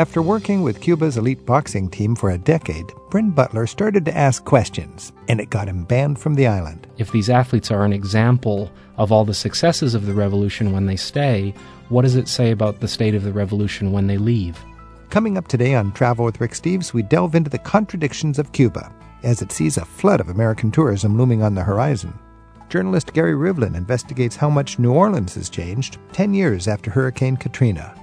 After working with Cuba's elite boxing team for a decade, Brin Butler started to ask questions, and it got him banned from the island. If these athletes are an example of all the successes of the revolution when they stay, what does it say about the state of the revolution when they leave? Coming up today on Travel with Rick Steves, we delve into the contradictions of Cuba as it sees a flood of American tourism looming on the horizon. Journalist Gary Rivlin investigates how much New Orleans has changed 10 years after Hurricane Katrina.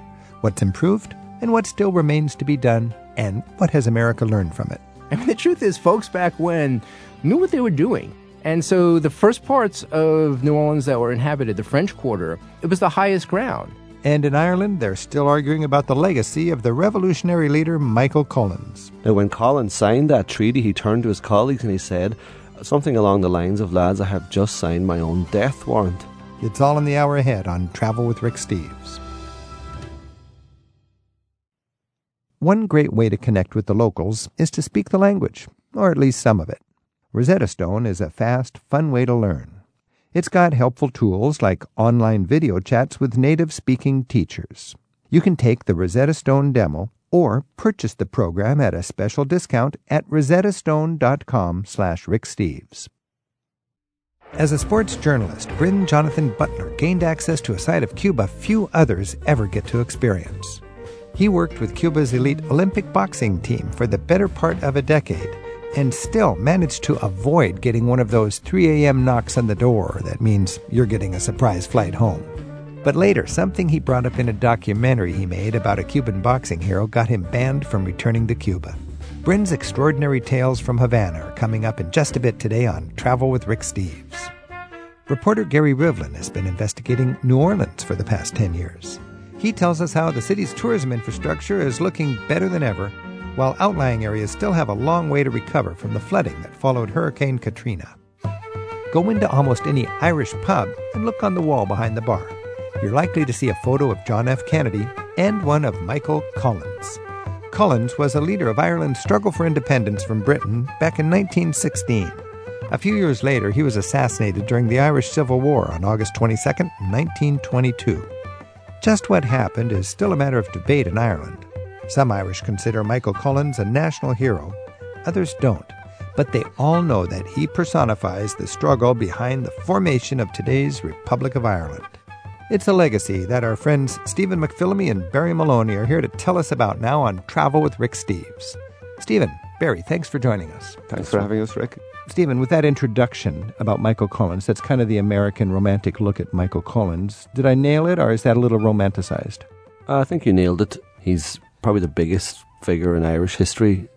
What's improved and what still remains to be done, and what has America learned from it? I mean, the truth is, folks back when knew what they were doing. And so the first parts of New Orleans that were inhabited, the French Quarter, it was the highest ground. And in Ireland, they're still arguing about the legacy of the revolutionary leader Michael Collins. Now, when Collins signed that treaty, he turned to his colleagues and he said something along the lines of, Lads, I have just signed my own death warrant. It's all in the hour ahead on Travel with Rick Steves. One great way to connect with the locals is to speak the language, or at least some of it. Rosetta Stone is a fast, fun way to learn. It's got helpful tools like online video chats with native speaking teachers. You can take the Rosetta Stone demo or purchase the program at a special discount at rosettastone.com slash ricksteves. As a sports journalist, Brin Jonathan Butler gained access to a side of Cuba few others ever get to experience. He worked with Cuba's elite Olympic boxing team for the better part of a decade and still managed to avoid getting one of those 3 a.m. knocks on the door that means you're getting a surprise flight home. But later, something he brought up in a documentary he made about a Cuban boxing hero got him banned from returning to Cuba. Brin's extraordinary tales from Havana are coming up in just a bit today on Travel with Rick Steves. Reporter Gary Rivlin has been investigating New Orleans for the past 10 years. He tells us how the city's tourism infrastructure is looking better than ever, while outlying areas still have a long way to recover from the flooding that followed Hurricane Katrina. Go into almost any Irish pub and look on the wall behind the bar. You're likely to see a photo of John F. Kennedy and one of Michael Collins. Collins was a leader of Ireland's struggle for independence from Britain back in 1916. A few years later, he was assassinated during the Irish Civil War on August 22, 1922. Just what happened is still a matter of debate in Ireland. Some Irish consider Michael Collins a national hero, others don't. But they all know that he personifies the struggle behind the formation of today's Republic of Ireland. It's a legacy that our friends Stephen McPhilemy and Barry Maloney are here to tell us about now on Travel with Rick Steves. Stephen, Barry, thanks for joining us. Thanks for having us, Rick. Stephen, with that introduction about Michael Collins, that's kind of the American romantic look at Michael Collins. Did I nail it, or is that a little romanticized? I think you nailed it. He's probably the biggest figure in Irish history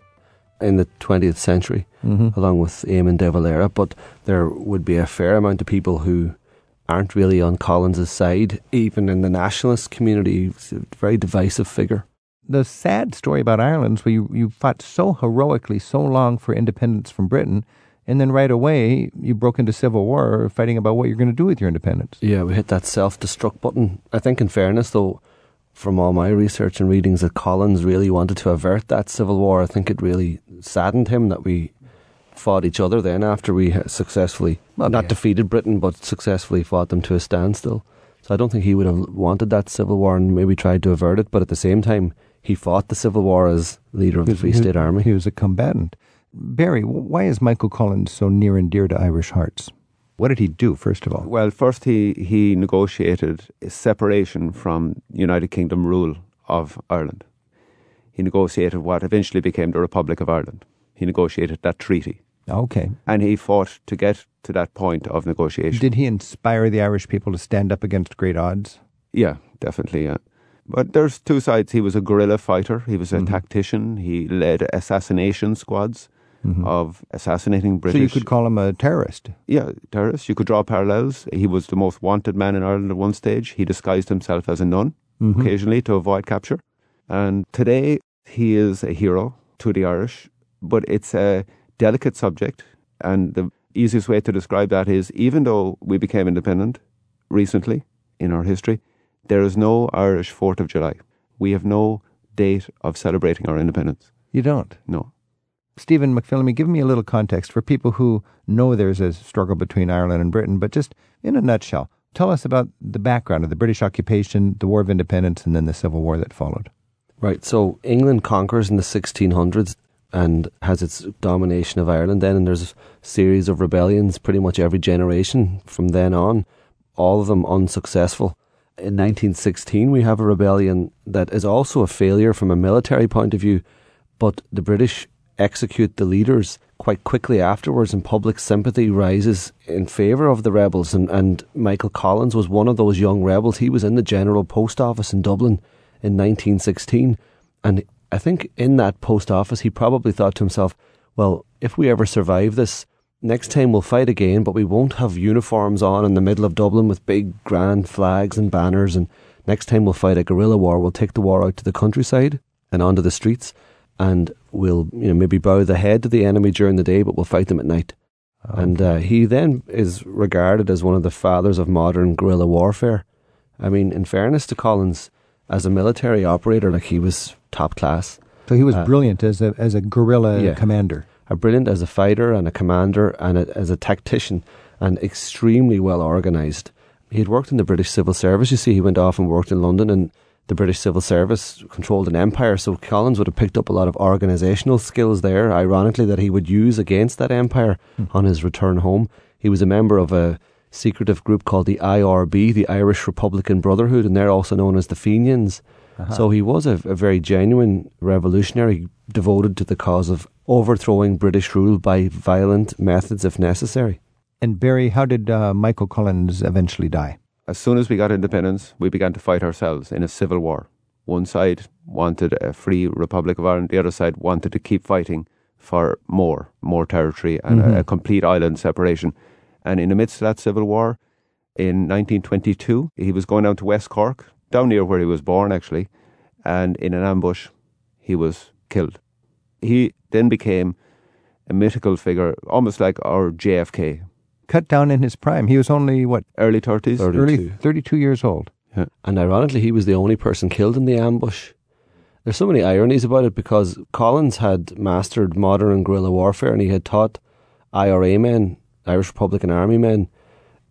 in the 20th century, mm-hmm. along with Eamon de Valera. But there would be a fair amount of people who aren't really on Collins's side, even in the nationalist community. He's a very divisive figure. The sad story about Ireland is where you, you fought so heroically so long for independence from Britain and then right away you broke into civil war fighting about what you're going to do with your independence. Yeah, we hit that self-destruct button. I think, in fairness, though, from all my research and readings, that Collins really wanted to avert that civil war. I think it really saddened him that we fought each other then after we successfully well, not yeah. defeated Britain, but successfully fought them to a standstill. So I don't think he would have wanted that civil war and maybe tried to avert it. But at the same time, he fought the civil war as leader of the Free State Army. He was a combatant. Barry, why is Michael Collins so near and dear to Irish hearts? What did he do, first of all? Well, first he, he negotiated separation from United Kingdom rule of Ireland. He negotiated what eventually became the Republic of Ireland. He negotiated that treaty. Okay. And he fought to get to that point of negotiation. Did he inspire the Irish people to stand up against great odds? Yeah, definitely, yeah. But there's two sides. He was a guerrilla fighter, he was a mm-hmm. tactician, he led assassination squads mm-hmm. of assassinating British. So you could call him a terrorist. Yeah, terrorist. You could draw parallels. He was the most wanted man in Ireland at one stage. He disguised himself as a nun mm-hmm. occasionally to avoid capture. And today he is a hero to the Irish, but it's a delicate subject. And the easiest way to describe that is even though we became independent recently in our history, there is no Irish 4th of July. We have no date of celebrating our independence. You don't? No. Stephen McPhilemy, give me a little context for people who know there's a struggle between Ireland and Britain, but just in a nutshell, tell us about the background of the British occupation, the War of Independence, and then the Civil War that followed. Right. So England conquers in the 1600s and has its domination of Ireland then, and there's a series of rebellions pretty much every generation from then on, all of them unsuccessful. In 1916, we have a rebellion that is also a failure from a military point of view, but the British execute the leaders quite quickly afterwards, and public sympathy rises in favour of the rebels. And, and Michael Collins was one of those young rebels. He was in the General Post Office in Dublin in 1916, and I think in that post office, he probably thought to himself, well, if we ever survive this, next time we'll fight again, but we won't have uniforms on in the middle of Dublin with big grand flags and banners. And next time we'll fight a guerrilla war, we'll take the war out to the countryside and onto the streets, and we'll you know maybe bow the head to the enemy during the day, but we'll fight them at night. Okay. And uh, he then is regarded as one of the fathers of modern guerrilla warfare. I mean, in fairness to Collins, as a military operator, like he was top class. So he was uh, brilliant as a as a guerrilla yeah, commander. A brilliant as a fighter and a commander and a, as a tactician and extremely well organised. He had worked in the British Civil Service. You see, he went off and worked in London, and the British Civil Service controlled an empire. So Collins would have picked up a lot of organisational skills there. Ironically, that he would use against that empire hmm. on his return home. He was a member of a secretive group called the IRB, the Irish Republican Brotherhood, and they're also known as the Fenians. Uh-huh. So he was a, a, very genuine revolutionary, devoted to the cause of overthrowing British rule by violent methods if necessary. And Barry, how did uh, Michael Collins eventually die? As soon as we got independence, we began to fight ourselves in a civil war. One side wanted a free Republic of Ireland, the other side wanted to keep fighting for more, more territory and mm-hmm. a, a complete island separation. And in the midst of that civil war, in 1922, he was going down to West Cork, down near where he was born actually, and in an ambush, he was killed. He then became a mythical figure, almost like our JFK. Cut down in his prime. He was only, what? Early 30s? 32. Early 32 years old. Yeah. And ironically, he was the only person killed in the ambush. There's so many ironies about it because Collins had mastered modern guerrilla warfare and he had taught IRA men Irish Republican Army men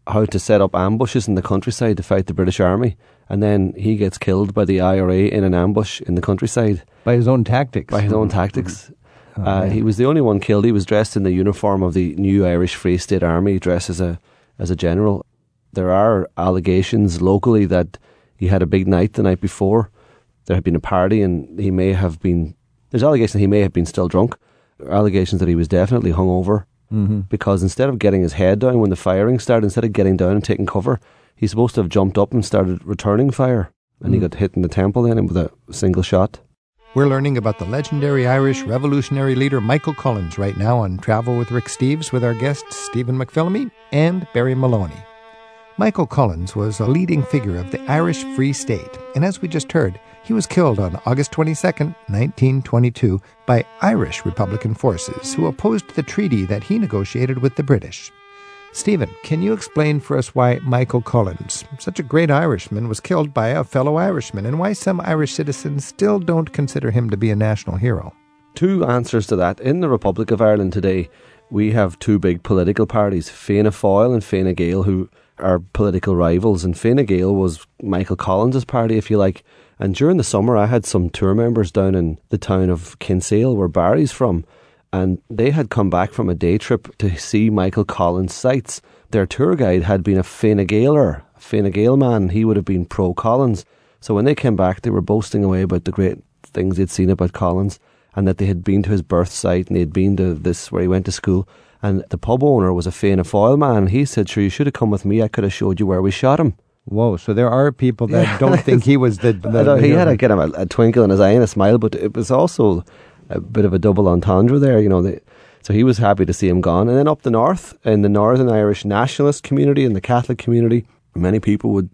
how to set up ambushes in the countryside to fight the British Army, and then he gets killed by the IRA in an ambush in the countryside by his own tactics. By his own mm-hmm. tactics. Oh, uh, he was the only one killed. He was dressed in the uniform of the new Irish Free State Army, dressed as a as a general. There are allegations locally that he had a big night the night before. There had been a party, and he may have been. There's allegations that he may have been still drunk. Allegations that he was definitely hungover mm-hmm. because instead of getting his head down when the firing started, instead of getting down and taking cover, he's supposed to have jumped up and started returning fire, and mm. he got hit in the temple then with a single shot. We're learning about the legendary Irish revolutionary leader Michael Collins right now on Travel with Rick Steves with our guests Stephen McPhilemy and Barry Maloney. Michael Collins was a leading figure of the Irish Free State, and as we just heard, he was killed on August 22, 1922, by Irish Republican forces who opposed the treaty that he negotiated with the British. Stephen, can you explain for us why Michael Collins, such a great Irishman, was killed by a fellow Irishman and why some Irish citizens still don't consider him to be a national hero? Two answers to that. In the Republic of Ireland today, we have two big political parties, Fianna Fáil and Fine Gael, who are political rivals. And Fine Gael was Michael Collins' party, if you like. And during the summer, I had some tour members down in the town of Kinsale, where Barry's from, and they had come back from a day trip to see Michael Collins' sites. Their tour guide had been a Fine Gaeler, a Fine Gael man. He would have been pro Collins. So when they came back, they were boasting away about the great things they'd seen about Collins and that they had been to his birth site and they'd been to this where he went to school. And the pub owner was a Fianna Fáil man. He said, Sure, you should have come with me. I could have showed you where we shot him. Whoa! So there are people that don't think he was the. the, the he had a, kind of a, a, twinkle in his eye and a smile, but it was also a bit of a double entendre there. You know, the, so he was happy to see him gone. And then up the north, in the Northern Irish nationalist community and the Catholic community, many people would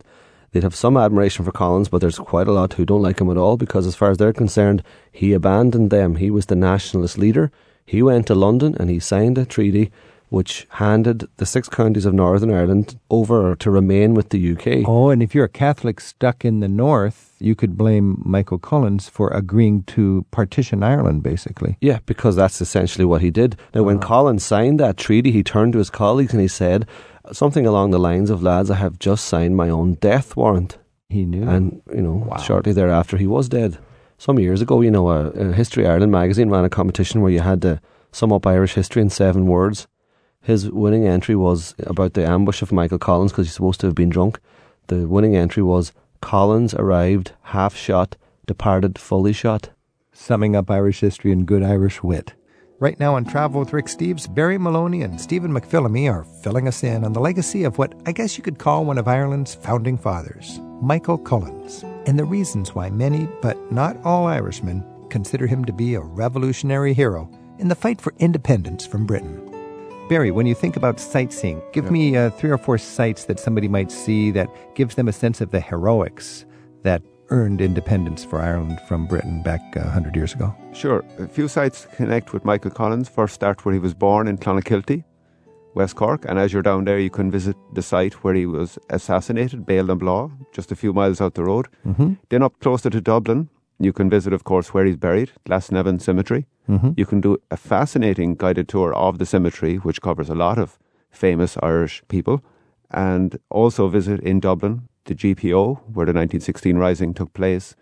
they'd have some admiration for Collins, but there's quite a lot who don't like him at all because, as far as they're concerned, he abandoned them. He was the nationalist leader. He went to London and he signed a treaty which handed the six counties of Northern Ireland over to remain with the UK. Oh, and if you're a Catholic stuck in the north, you could blame Michael Collins for agreeing to partition Ireland, basically. Yeah, because that's essentially what he did. Now, when uh-huh. Collins signed that treaty, he turned to his colleagues and he said something along the lines of, lads, I have just signed my own death warrant. He knew. And, you know, wow. shortly thereafter, he was dead. some years ago, you know, a, a History Ireland magazine ran a competition where you had to sum up Irish history in seven words. His winning entry was about the ambush of Michael Collins because he's supposed to have been drunk. The winning entry was Collins arrived half shot, departed fully shot. Summing up Irish history in good Irish wit. Right now on Travel with Rick Steves, Barry Maloney and Stephen McPhilemy are filling us in on the legacy of what I guess you could call one of Ireland's founding fathers, Michael Collins, and the reasons why many, but not all Irishmen, consider him to be a revolutionary hero in the fight for independence from Britain. Barry, when you think about sightseeing, give yeah. me uh, three or four sites that somebody might see that gives them a sense of the heroics that earned independence for Ireland from Britain back uh, 100 years ago? Sure. A few sites connect with Michael Collins. First start where he was born in Clonakilty, West Cork. And as you're down there, you can visit the site where he was assassinated, Béal na Bláth, just a few miles out the road. Mm-hmm. Then up closer to Dublin, you can visit, of course, where he's buried, Glasnevin Cemetery. Mm-hmm. You can do a fascinating guided tour of the cemetery, which covers a lot of famous Irish people, and also visit in Dublin the GPO, where the 1916 Rising took place,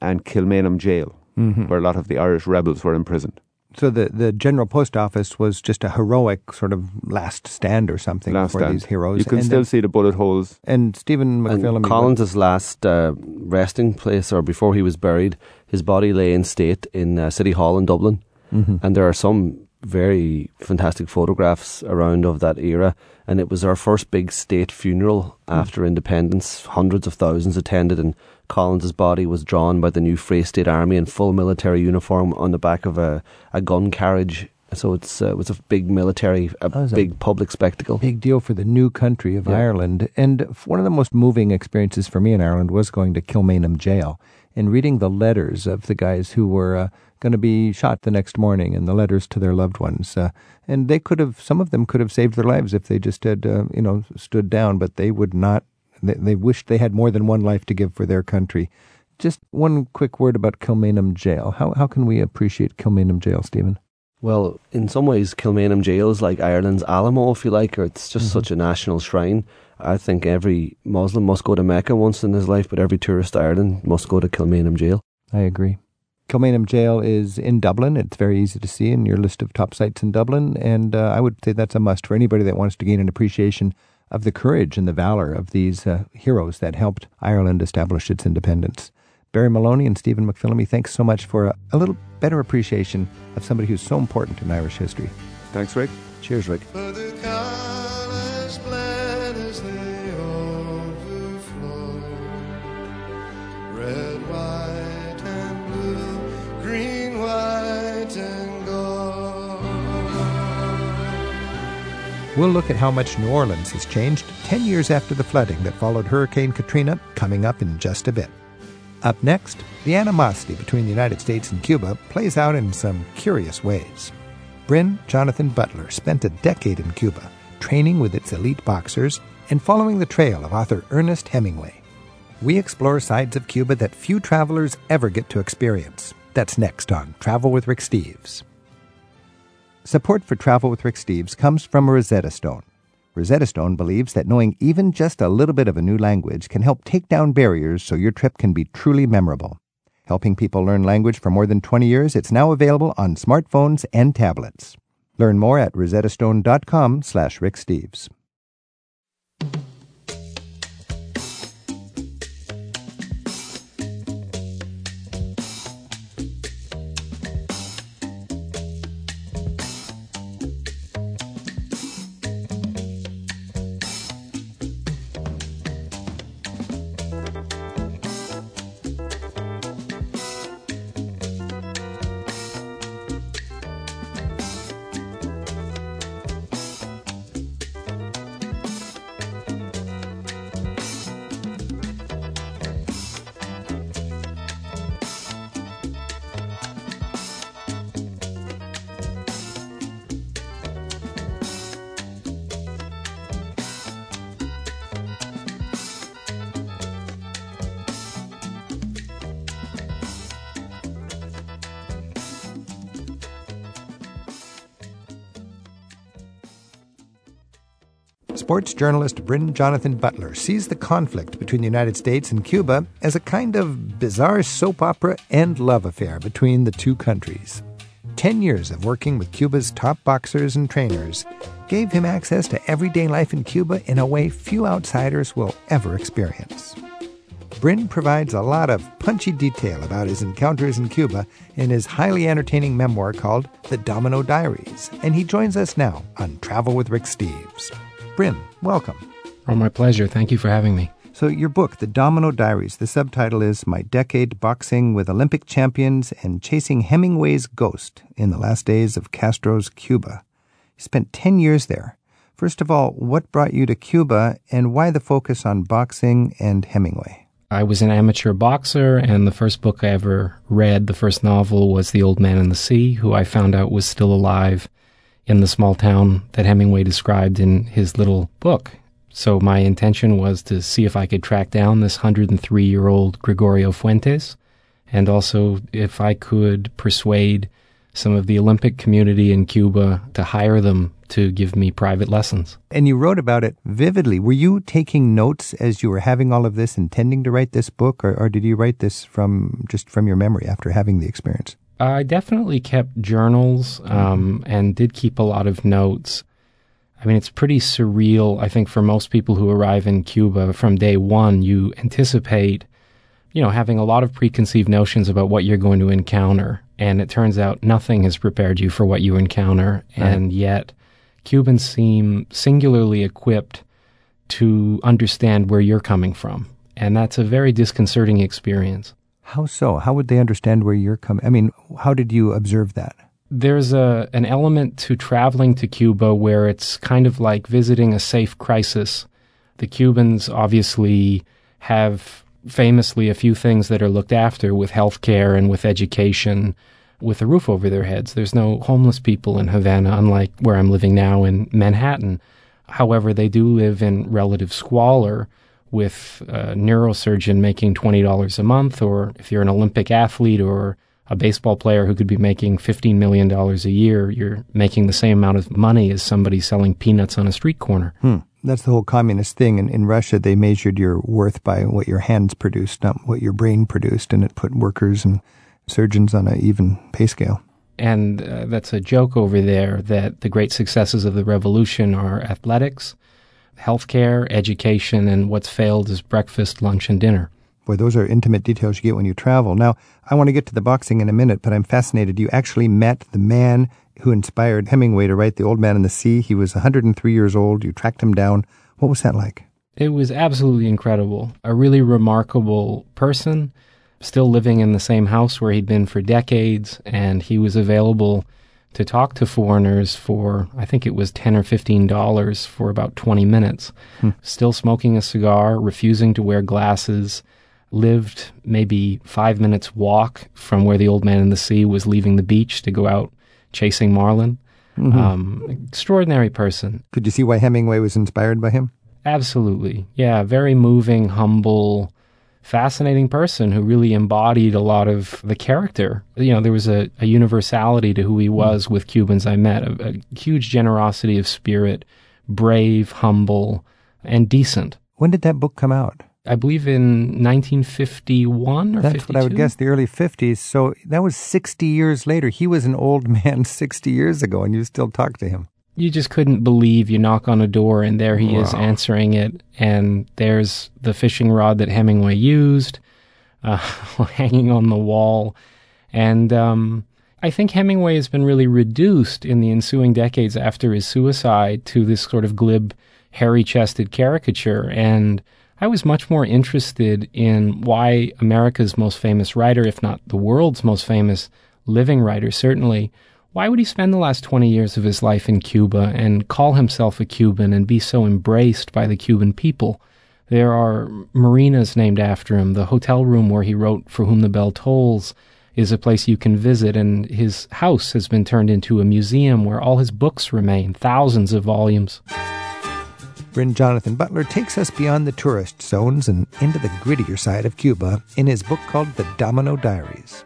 and Kilmainham Jail, mm-hmm. where a lot of the Irish rebels were imprisoned. So the, the General Post Office was just a heroic sort of last stand or something last for stand. these heroes. You can and still then, see the bullet holes. And Stephen McPhilemy. And Collins's last uh, resting place, or before he was buried, his body lay in state in uh, City Hall in Dublin. Mm-hmm. And there are some very fantastic photographs around of that era. And it was our first big state funeral mm. after independence. Hundreds of thousands attended, and Collins's body was drawn by the new Free State Army in full military uniform on the back of a, a gun carriage. So it's uh, it was a big military, a big a public spectacle. Big deal for the new country of Yeah. Ireland. And one of the most moving experiences for me in Ireland was going to Kilmainham Jail and reading the letters of the guys who were uh, going to be shot the next morning and the letters to their loved ones. Uh, and they could have, some of them could have saved their lives if they just had, uh, you know, stood down, but they would not. They, they wished they had more than one life to give for their country. Just one quick word about Kilmainham Jail. How, how can we appreciate Kilmainham Jail, Stephen? Well, in some ways, Kilmainham Jail is like Ireland's Alamo, if you like, or it's just Mhm. such a national shrine. I think every Muslim must go to Mecca once in his life, but every tourist to Ireland must go to Kilmainham Jail. I agree. Kilmainham Jail is in Dublin. It's very easy to see in your list of top sites in Dublin, and uh, I would say that's a must for anybody that wants to gain an appreciation of the courage and the valor of these uh, heroes that helped Ireland establish its independence. Barry Maloney and Stephen McPhilemy, thanks so much for a, a little better appreciation of somebody who's so important in Irish history. Thanks, Rick. Cheers, Rick. Red, white, and blue, green, white, and gold. We'll look at how much New Orleans has changed 10 years after the flooding that followed Hurricane Katrina, coming up in just a bit. Up next, the animosity between the United States and Cuba plays out in some curious ways. Brin Jonathan Butler spent a decade in Cuba, training with its elite boxers and following the trail of author Ernest Hemingway. We explore sides of Cuba that few travelers ever get to experience. That's next on Travel with Rick Steves. Support for Travel with Rick Steves comes from Rosetta Stone. Rosetta Stone believes that knowing even just a little bit of a new language can help take down barriers so your trip can be truly memorable. Helping people learn language for more than 20 years, it's now available on smartphones and tablets. Learn more at rosettastone.com slash Rick journalist Brin Jonathan Butler sees the conflict between the United States and Cuba as a kind of bizarre soap opera and love affair between the two countries. Ten years of working with Cuba's top boxers and trainers gave him access to everyday life in Cuba in a way few outsiders will ever experience. Brin provides a lot of punchy detail about his encounters in Cuba in his highly entertaining memoir called The Domino Diaries, and he joins us now on Travel with Rick Steves. Brin, welcome. Oh, my pleasure. Thank you for having me. So, your book, The Domino Diaries, the subtitle is My Decade Boxing with Olympic Champions and Chasing Hemingway's Ghost in the Last Days of Castro's Cuba. You spent 10 years there. First of all, what brought you to Cuba and why the focus on boxing and Hemingway? I was an amateur boxer, and the first book I ever read, the first novel, was The Old Man and the Sea, who I found out was still alive in the small town that Hemingway described in his little book. So my intention was to see if I could track down this 103 year old Gregorio Fuentes, and also if I could persuade some of the Olympic community in Cuba to hire them to give me private lessons. And you wrote about it vividly. Were you taking notes as you were having all of this, intending to write this book, or, or did you write this from just from your memory after having the experience? I definitely kept journals um, and did keep a lot of notes. I mean, it's pretty surreal, I think, for most people who arrive in Cuba from day one. You anticipate, you know, having a lot of preconceived notions about what you're going to encounter. And it turns out nothing has prepared you for what you encounter. And yet, Cubans seem singularly equipped to understand where you're coming from. And that's a very disconcerting experience. How so? How would they understand where you're coming? I mean, how did you observe that? there's a an element to traveling to Cuba where it's kind of like visiting a safe crisis. The Cubans obviously have famously a few things that are looked after with healthcare and with education, with a roof over their heads. There's no homeless people in Havana, unlike where I'm living now in Manhattan. However, they do live in relative squalor with a neurosurgeon making $20 a month, or if you're an Olympic athlete or a baseball player who could be making $15 million a year, you're making the same amount of money as somebody selling peanuts on a street corner. Hmm. That's the whole communist thing. In, in Russia, they measured your worth by what your hands produced, not what your brain produced, and it put workers and surgeons on an even pay scale. And uh, that's a joke over there that the great successes of the revolution are athletics, healthcare, education, and what's failed is breakfast, lunch, and dinner. Boy, those are intimate details you get when you travel. Now, I want to get to the boxing in a minute, but I'm fascinated. You actually met the man who inspired Hemingway to write The Old Man and the Sea. He was 103 years old. You tracked him down. What was that like? It was absolutely incredible. A really remarkable person, still living in the same house where he'd been for decades, and he was available to talk to foreigners for, I think it was 10 or 15 dollars for about 20 minutes. Still smoking a cigar, refusing to wear glasses, lived maybe five minutes walk from where the old man in the sea was leaving the beach to go out chasing marlin. Um, extraordinary person. Could you see why Hemingway was inspired by him? Absolutely. Yeah, very moving, humble, fascinating person who really embodied a lot of the character. You know, there was a, a universality to who he was with Cubans I met, a, a huge generosity of spirit, brave, humble, and decent. When did that book come out? I believe in 1951 or That's 52. what I would guess, the early 50s. So that was 60 years later. He was an old man 60 years ago, and you still talk to him. You just couldn't believe you knock on a door and there he is answering it and there's the fishing rod that hemingway used uh, hanging on the wall. And um, i think hemingway has been really reduced in the ensuing decades after his suicide to this sort of glib hairy-chested caricature. And i was much more interested in why america's most famous writer if not the world's most famous living writer certainly why would he spend the last 20 years of his life in Cuba and call himself a Cuban and be so embraced by the Cuban people? There are marinas named after him. The hotel room where he wrote For Whom the Bell Tolls is a place you can visit, and his house has been turned into a museum where all his books remain, thousands of volumes. Brin Jonathan Butler takes us beyond the tourist zones and into the grittier side of Cuba in his book called The Domino Diaries.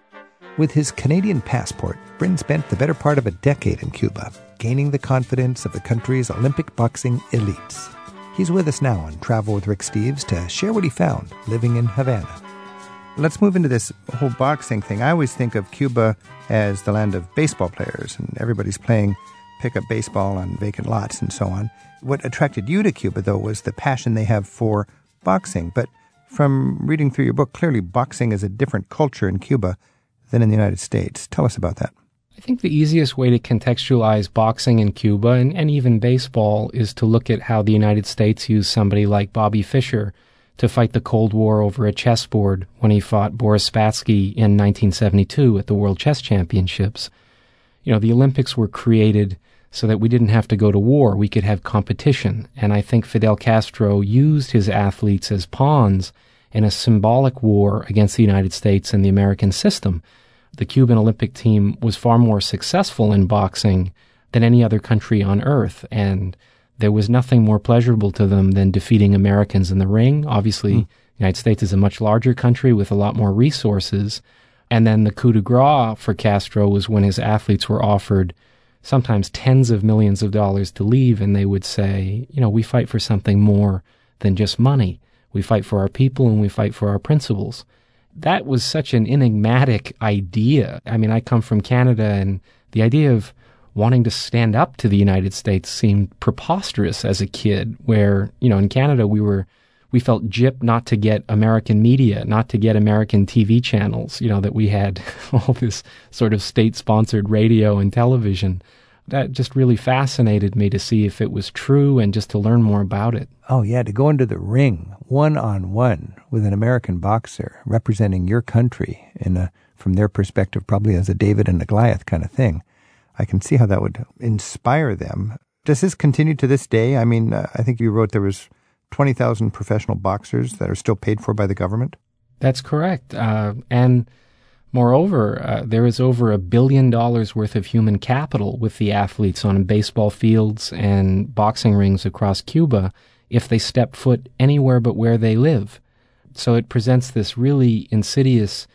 With his Canadian passport, Brin spent the better part of a decade in Cuba, gaining the confidence of the country's Olympic boxing elites. He's with us now on Travel with Rick Steves to share what he found living in Havana. Let's move into this whole boxing thing. I always think of Cuba as the land of baseball players, and everybody's playing pickup baseball on vacant lots and so on. What attracted you to Cuba, though, was the passion they have for boxing. But from reading through your book, clearly boxing is a different culture in Cuba than in the United States. Tell us about that. I think the easiest way to contextualize boxing in Cuba and, and even baseball is to look at how the United States used somebody like Bobby Fischer to fight the Cold War over a chessboard when he fought Boris Spassky in 1972 at the World Chess Championships. You know, the Olympics were created so that we didn't have to go to war. We could have competition. And I think Fidel Castro used his athletes as pawns in a symbolic war against the United States and the American system. The Cuban Olympic team was far more successful in boxing than any other country on earth. And there was nothing more pleasurable to them than defeating Americans in the ring. Obviously, mm. the United States is a much larger country with a lot more resources. And then the coup de grace for Castro was when his athletes were offered sometimes tens of millions of dollars to leave, and they would say, you know, we fight for something more than just money. We fight for our people and we fight for our principles. That was such an enigmatic idea. I mean, I come from Canada, and the idea of wanting to stand up to the United States seemed preposterous as a kid, where, you know, in Canada we were, we felt gypped not to get American media, not to get American TV channels, you know, that we had all this sort of state sponsored radio and television. That just really fascinated me to see if it was true and just to learn more about it. Oh, yeah, to go into the ring one on one with an American boxer representing your country in a, from their perspective, probably as a David and a Goliath kind of thing I can see how that would inspire them. Does this continue to this day? I mean, uh, I think you wrote there was 20,000 professional boxers that are still paid for by the government. That's correct. Uh, and moreover, uh, there is over a billion dollars worth of human capital with the athletes on baseball fields and boxing rings across Cuba if they step foot anywhere but where they live. So it presents this really insidious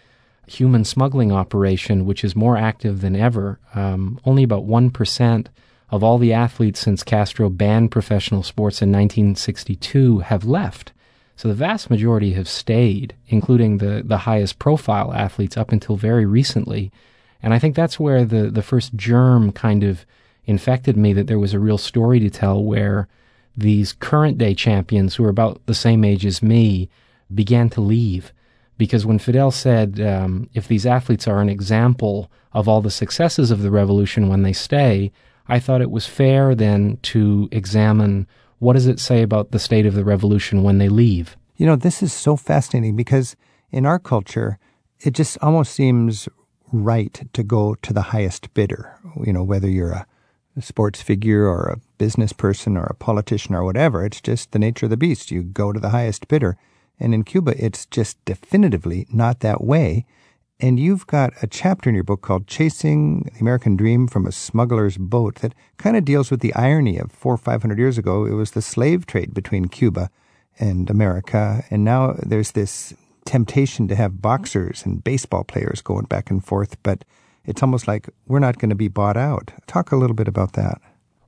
human smuggling operation, which is more active than ever. Um, only about 1% of all the athletes since Castro banned professional sports in 1962 have left. So the vast majority have stayed, including the, the highest profile athletes up until very recently. And I think that's where the, the first germ kind of infected me that there was a real story to tell where these current day champions who are about the same age as me began to leave because when Fidel said, um, if these athletes are an example of all the successes of the revolution when they stay, I thought it was fair then to examine what does it say about the state of the revolution when they leave. You know, this is so fascinating because in our culture, it just almost seems right to go to the highest bidder. You know, whether you're a, sports figure or a business person or a politician or whatever, it's just the nature of the beast. You go to the highest bidder. And in Cuba, it's just definitively not that way. And you've got a chapter in your book called Chasing the American Dream from a Smuggler's Boat that kind of deals with the irony of four or five hundred years ago, it was the slave trade between Cuba and America. And now there's this temptation to have boxers and baseball players going back and forth, but it's almost like we're not going to be bought out. Talk a little bit about that.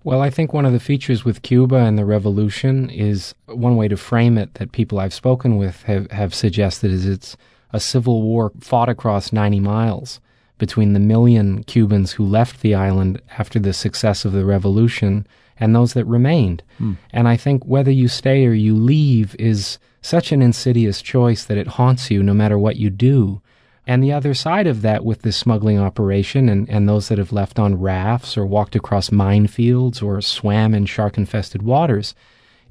Well, I think one of the features with Cuba and the revolution is one way to frame it that people I've spoken with have, have suggested is it's a civil war fought across 90 miles between the million Cubans who left the island after the success of the revolution and those that remained. Hmm. And I think whether you stay or you leave is such an insidious choice that it haunts you no matter what you do. And the other side of that with this smuggling operation and, and those that have left on rafts or walked across minefields or swam in shark infested waters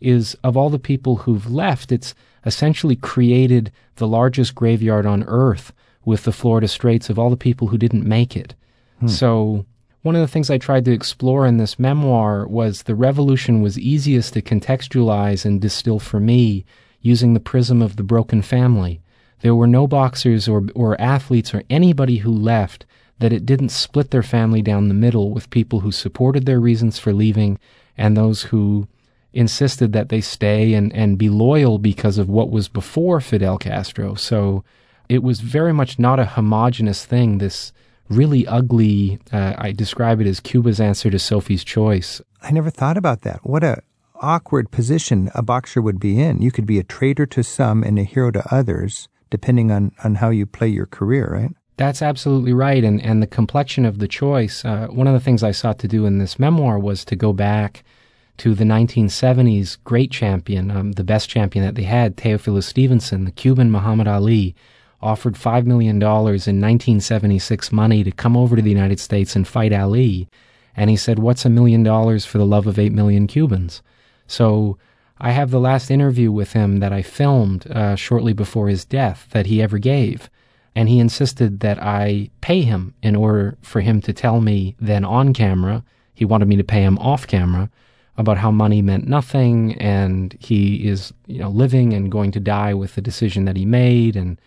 is of all the people who've left, it's essentially created the largest graveyard on earth with the Florida Straits of all the people who didn't make it. Hmm. So one of the things I tried to explore in this memoir was the revolution was easiest to contextualize and distill for me using the prism of the broken family. There were no boxers or, or athletes or anybody who left that it didn't split their family down the middle with people who supported their reasons for leaving and those who insisted that they stay and, and be loyal because of what was before Fidel Castro. So it was very much not a homogenous thing. This really ugly, uh, I describe it as Cuba's answer to Sophie's Choice. I never thought about that. What a awkward position a boxer would be in. You could be a traitor to some and a hero to others, depending on, on how you play your career, right? That's absolutely right. And, and the complexion of the choice, uh, one of the things I sought to do in this memoir was to go back to the 1970s great champion, um, the best champion that they had, Teofilo Stevenson, the Cuban Muhammad Ali, offered $5 million in 1976 money to come over to the United States and fight Ali. And he said, What's a million dollars for the love of 8 million Cubans? So I have the last interview with him that I filmed uh, shortly before his death that he ever gave. And he insisted that I pay him in order for him to tell me then on camera. He wanted me to pay him off camera about how money meant nothing and he is, you know, living and going to die with the decision that he made and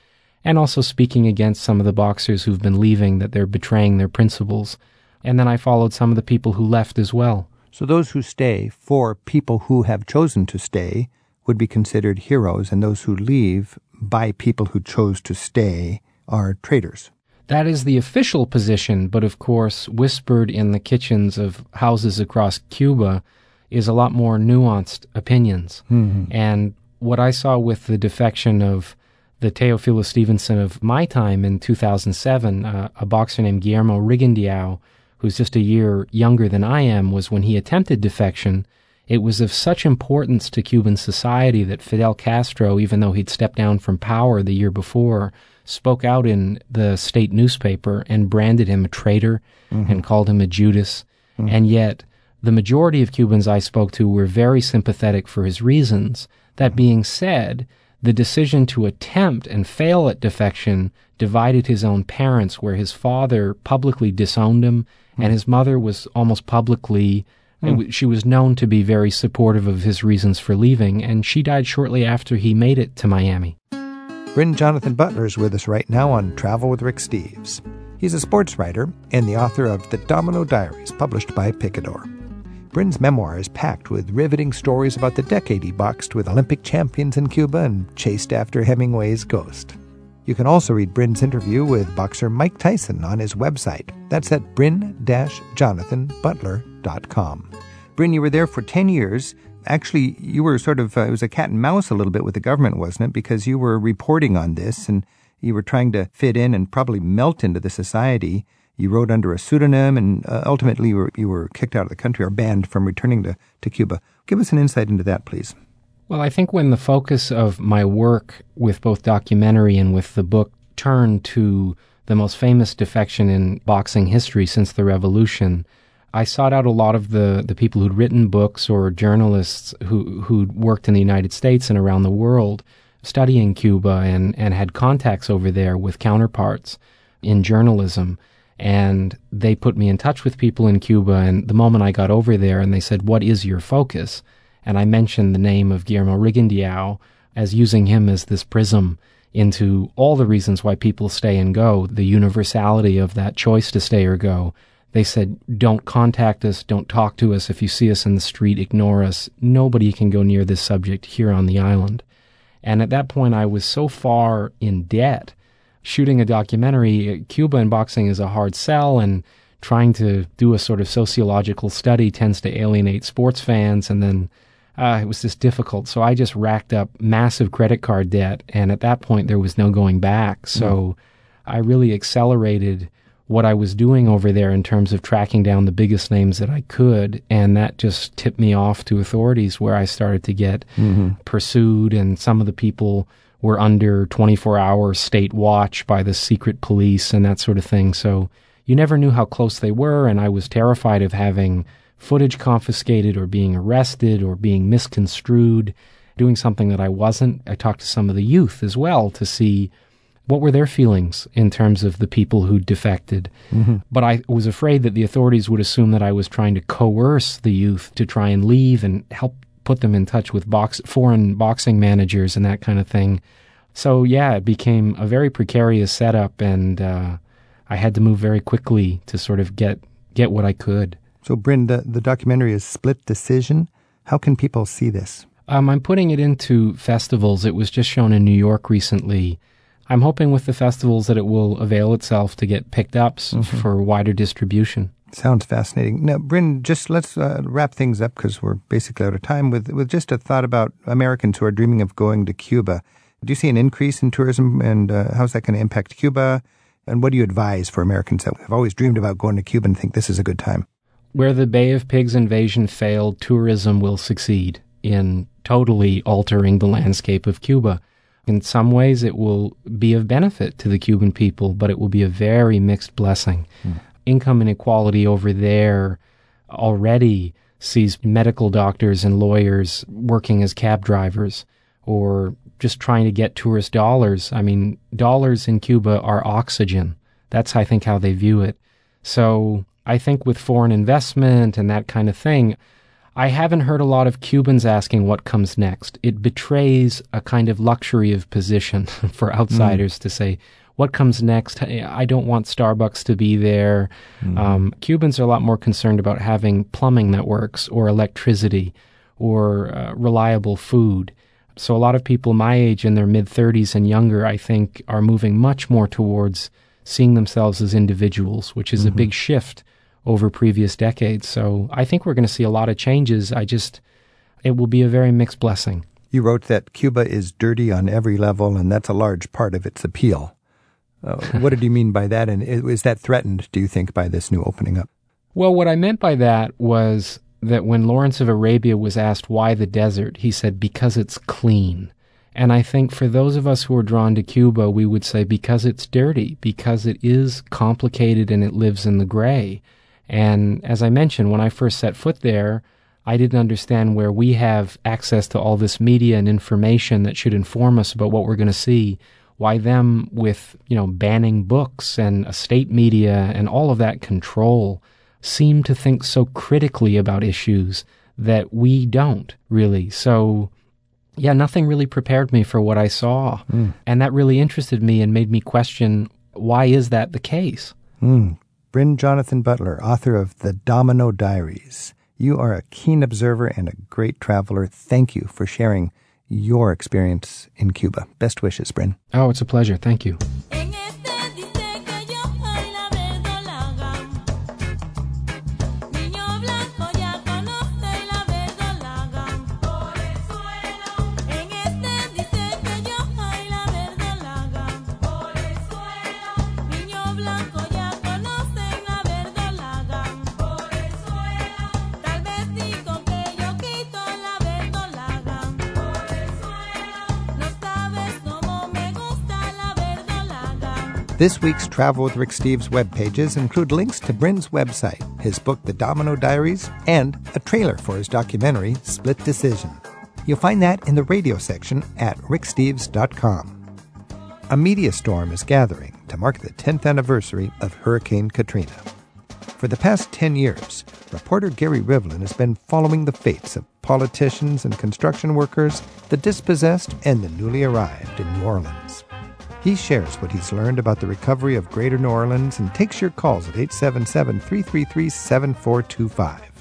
and also speaking against some of the boxers who've been leaving that they're betraying their principles. And then I followed some of the people who left as well. So those who stay for people who have chosen to stay would be considered heroes, and those who leave by people who chose to stay are traitors. That is the official position, but of course, whispered in the kitchens of houses across Cuba is a lot more nuanced opinions. Mm-hmm. And what I saw with the defection of the Teofilo Stevenson of my time in 2007, uh, a boxer named Guillermo Rigondeaux, who's just a year younger than I am, was when he attempted defection. It was of such importance to Cuban society that Fidel Castro, even though he'd stepped down from power the year before, spoke out in the state newspaper and branded him a traitor mm-hmm. and called him a Judas. Mm-hmm. And yet, the majority of Cubans I spoke to were very sympathetic for his reasons. That being said, the decision to attempt and fail at defection divided his own parents, where his father publicly disowned him, and his mother was almost publicly, hmm. it w- she was known to be very supportive of his reasons for leaving, and she died shortly after he made it to Miami. Brin Jonathan Butler is with us right now on Travel with Rick Steves. He's a sports writer and the author of The Domino Diaries, published by Picador. Brin's memoir is packed with riveting stories about the decade he boxed with Olympic champions in Cuba and chased after Hemingway's ghost. You can also read Brin's interview with boxer Mike Tyson on his website. That's at brin-jonathanbutler.com. Brin, you were there for 10 years. Actually, you were sort of, uh, it was a cat and mouse a little bit with the government, wasn't it? Because you were reporting on this and you were trying to fit in and probably melt into the society. You wrote under a pseudonym and uh, ultimately you were, you were kicked out of the country or banned from returning to, to Cuba. Give us an insight into that, please. Well, I think when the focus of my work with both documentary and with the book turned to the most famous defection in boxing history since the revolution, I sought out a lot of the, the people who'd written books or journalists who, who'd worked in the United States and around the world studying Cuba and, and had contacts over there with counterparts in journalism. And they put me in touch with people in Cuba. And the moment I got over there and they said, What is your focus? And I mentioned the name of Guillermo Rigondeaux as using him as this prism into all the reasons why people stay and go, the universality of that choice to stay or go. They said, don't contact us, don't talk to us. If you see us in the street, ignore us. Nobody can go near this subject here on the island. And at that point, I was so far in debt. Shooting a documentary, Cuba and boxing is a hard sell, and trying to do a sort of sociological study tends to alienate sports fans. And then uh, it was just difficult. So I just racked up massive credit card debt. And at that point, there was no going back. So I really accelerated what I was doing over there in terms of tracking down the biggest names that I could. And that just tipped me off to authorities where I started to get pursued. And some of the people were under 24 hour state watch by the secret police and that sort of thing. So you never knew how close they were. And I was terrified of having footage confiscated or being arrested or being misconstrued, doing something that I wasn't. I talked to some of the youth as well to see what were their feelings in terms of the people who defected. Mm-hmm. But I was afraid that the authorities would assume that I was trying to coerce the youth to try and leave and help put them in touch with box foreign boxing managers and that kind of thing. So yeah, it became a very precarious setup, and uh, I had to move very quickly to sort of get get what I could. So, Brin, the, the documentary is Split Decision. How can people see this? Um, I'm putting it into festivals. It was just shown in New York recently. I'm hoping with the festivals that it will avail itself to get picked up s- for wider distribution. Sounds fascinating. Now, Brin, just let's uh, wrap things up because we're basically out of time with, with just a thought about Americans who are dreaming of going to Cuba. Do you see an increase in tourism and uh, how's that going to impact Cuba? And what do you advise for Americans that have always dreamed about going to Cuba and think this is a good time? Where the Bay of Pigs invasion failed, tourism will succeed in totally altering the landscape of Cuba. In some ways, it will be of benefit to the Cuban people, but it will be a very mixed blessing. Income inequality over there already sees medical doctors and lawyers working as cab drivers or just trying to get tourist dollars. I mean, dollars in Cuba are oxygen. That's, I think, how they view it. So I think with foreign investment and that kind of thing, I haven't heard a lot of Cubans asking what comes next. It betrays a kind of luxury of position for mm. outsiders to say, what comes next? I don't want Starbucks to be there. Um, Cubans are a lot more concerned about having plumbing that works or electricity or uh, reliable food. So a lot of people my age in their mid 30s and younger, I think, are moving much more towards seeing themselves as individuals, which is a big shift over previous decades. So I think we're going to see a lot of changes. I just, it will be a very mixed blessing. You wrote that Cuba is dirty on every level, and that's a large part of its appeal. Uh, what did you mean by that? And is that threatened, do you think, by this new opening up? Well, what I meant by that was that when Lawrence of Arabia was asked why the desert, he said, because it's clean. And I think for those of us who are drawn to Cuba, we would say because it's dirty, because it is complicated and it lives in the gray. And as I mentioned, when I first set foot there, I didn't understand where we have access to all this media and information that should inform us about what we're going to see. Why them with, you know, banning books and estate media and all of that control seem to think so critically about issues that we don't really. So, yeah, nothing really prepared me for what I saw. And that really interested me and made me question why is that the case? Mm. Brin Jonathan Butler, author of The Domino Diaries. You are a keen observer and a great traveler. Thank you for sharing your experience in Cuba. Best wishes, Brin. Oh, it's a pleasure. Thank you. This week's Travel with Rick Steves web pages include links to Brin's website, his book, The Domino Diaries, and a trailer for his documentary, Split Decision. You'll find that in the radio section at ricksteves.com. A media storm is gathering to mark the 10th anniversary of Hurricane Katrina. For the past 10 years, reporter Gary Rivlin has been following the fates of politicians and construction workers, the dispossessed, and the newly arrived in New Orleans. He shares what he's learned about the recovery of Greater New Orleans and takes your calls at 877 333 7425.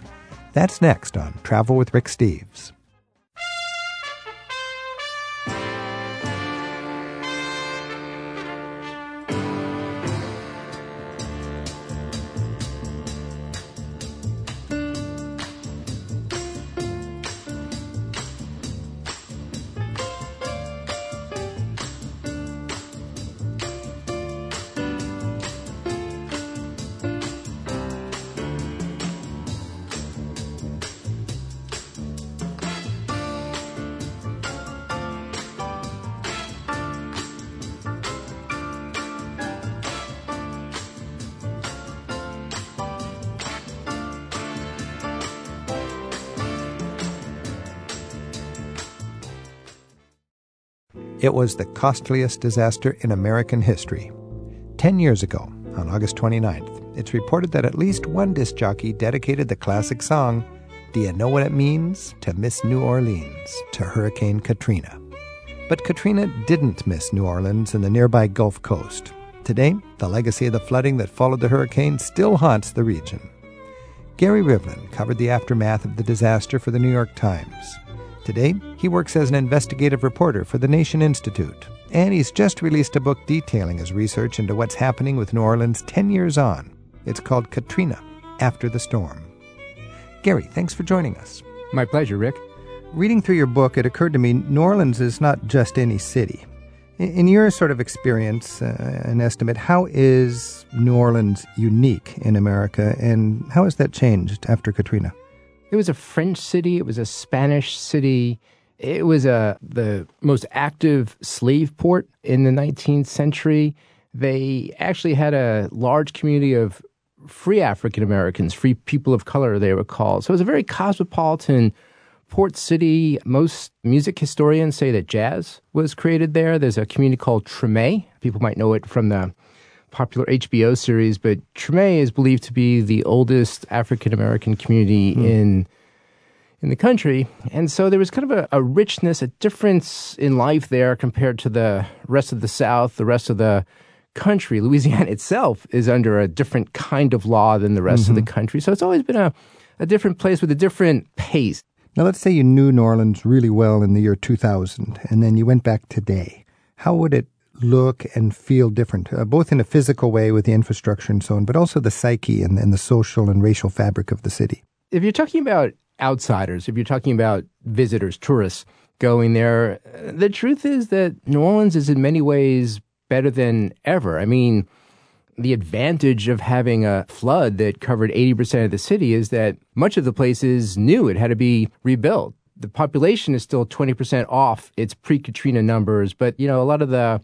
That's next on Travel with Rick Steves. It was the costliest disaster in American history. Ten years ago, on August 29th, it's reported that at least one disc jockey dedicated the classic song, Do You Know What It Means to Miss New Orleans, to Hurricane Katrina. But Katrina didn't miss New Orleans and the nearby Gulf Coast. Today, the legacy of the flooding that followed the hurricane still haunts the region. Gary Rivlin covered the aftermath of the disaster for the New York Times. Today, he works as an investigative reporter for the Nation Institute, and he's just released a book detailing his research into what's happening with New Orleans 10 years on. It's called Katrina After the Storm. Gary, thanks for joining us. My pleasure, Rick. Reading through your book, it occurred to me New Orleans is not just any city. In your sort of experience uh, and estimate, how is New Orleans unique in America, and how has that changed after Katrina? It was a French city. It was a Spanish city. It was a the most active slave port in the 19th century. They actually had a large community of free African Americans, free people of color, they were called. So it was a very cosmopolitan port city. Most music historians say that jazz was created there. There's a community called Treme. People might know it from the popular HBO series, but Treme is believed to be the oldest African American community hmm. in in the country. And so there was kind of a, a richness, a difference in life there compared to the rest of the South, the rest of the country. Louisiana itself is under a different kind of law than the rest of the mm-hmm. country. So it's always been a, a different place with a different pace. Now, let's say you knew New Orleans really well in the year 2000, and then you went back today. How would it look and feel different, uh, both in a physical way with the infrastructure and so on, but also the psyche and, and the social and racial fabric of the city? if you're talking about outsiders, if you're talking about visitors, tourists going there, uh, the truth is that New Orleans is in many ways better than ever. I mean, the advantage of having a flood that covered 80% of the city is that much of the place is new. It had to be rebuilt. The population is still 20% off its pre-Katrina numbers, but you know, a lot of the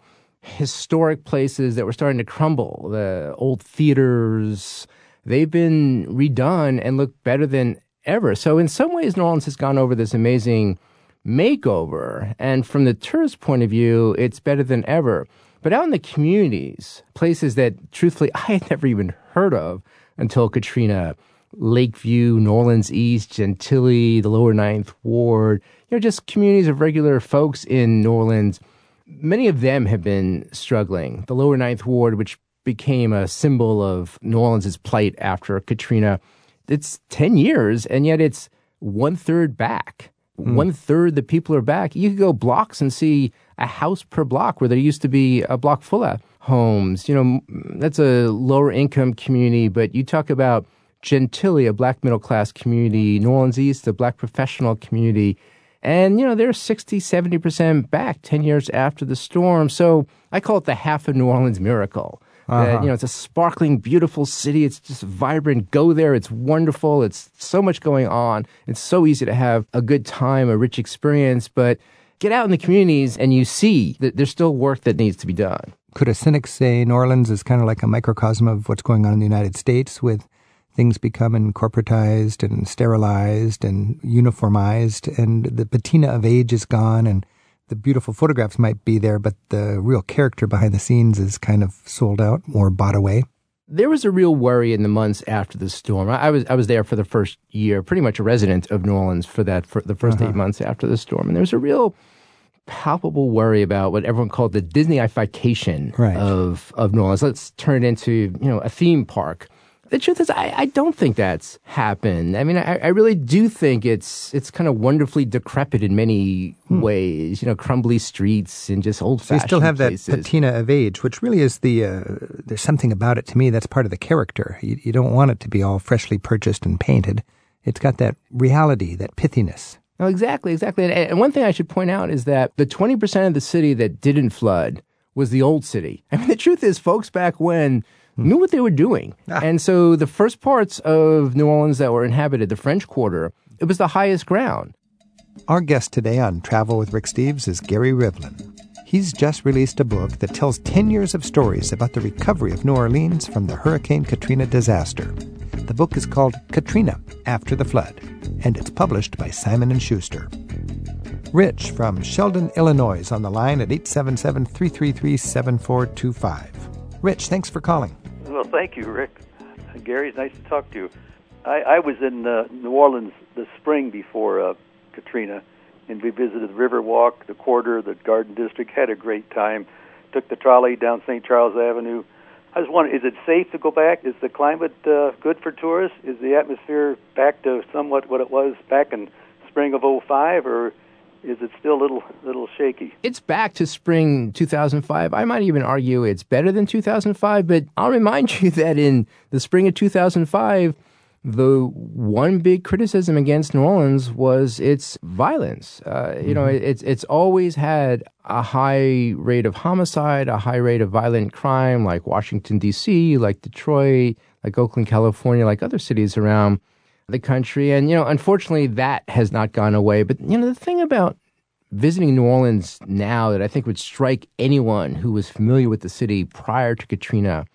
historic places that were starting to crumble, the old theaters, they've been redone and look better than ever. So in some ways, New Orleans has gone over this amazing makeover. And from the tourist point of view, it's better than ever. But out in the communities, places that truthfully I had never even heard of until Katrina, Lakeview, New Orleans East, Gentilly, the lower Ninth Ward, you know, just communities of regular folks in New Orleans. Many of them have been struggling. The lower Ninth Ward, which became a symbol of New Orleans' plight after Katrina, it's 10 years, and yet it's one third back. Hmm. One third the people are back. You could go blocks and see a house per block where there used to be a block full of homes. You know, that's a lower income community, but you talk about Gentilly, a black middle class community, New Orleans East, a black professional community. And, you know, they're 60, 70% back 10 years after the storm. So I call it the half of New Orleans miracle. That, uh-huh. you know, it's a sparkling, beautiful city. It's just vibrant. Go there. It's wonderful. It's so much going on. It's so easy to have a good time, a rich experience. But get out in the communities and you see that there's still work that needs to be done. Could a cynic say New Orleans is kind of like a microcosm of what's going on in the United States with things becoming corporatized and sterilized and uniformized, and the patina of age is gone, and the beautiful photographs might be there, but the real character behind the scenes is kind of sold out or bought away? There was a real worry in the months after the storm. I I was I was there for the first year, pretty much a resident of New Orleans for that for the 1st eight uh-huh. months after the storm, and there was a real palpable worry about what everyone called the Disneyification Right. of of New Orleans. Let's turn it into you know a theme park. The truth is, I, I don't think that's happened. I mean, I, I really do think it's it's kind of wonderfully decrepit in many ways. You know, crumbly streets and just old So you still have places. that patina of age, which really is the. Uh, there's something about it to me that's part of the character. You, you don't want it to be all freshly purchased and painted. It's got that reality, that pithiness. No, exactly, exactly. And, and one thing I should point out is that the 20% of the city that didn't flood was the old city. I mean, the truth is, folks back when knew what they were doing. Ah. And so the first parts of New Orleans that were inhabited, the French Quarter, it was the highest ground. Our guest today on Travel with Rick Steves is Gary Rivlin. He's just released a book that tells 10 years of stories about the recovery of New Orleans from the Hurricane Katrina disaster. The book is called Katrina After the Flood, and it's published by Simon & Schuster. Rich from Sheldon, Illinois is on the line at 877-333-7425. Rich, thanks for calling. Well, thank you, Rick. Gary, it's nice to talk to you. I, I was in uh, New Orleans the spring before uh, Katrina, and we visited the Riverwalk, the Quarter, the Garden District. Had a great time. Took the trolley down St. Charles Avenue. I was wondering, is it safe to go back? Is the climate uh, good for tourists? Is the atmosphere back to somewhat what it was back in spring of '05, or is it still a little little shaky? It's back to spring 2005. I might even argue it's better than 2005, but I'll remind you that in the spring of 2005, the one big criticism against New Orleans was its violence. Uh, you know, it's it's always had a high rate of homicide, a high rate of violent crime, like Washington D.C., like Detroit, like Oakland, California, like other cities around the country. And you know, unfortunately, that has not gone away. But you know, the thing about visiting New Orleans now that I think would strike anyone who was familiar with the city prior to Katrina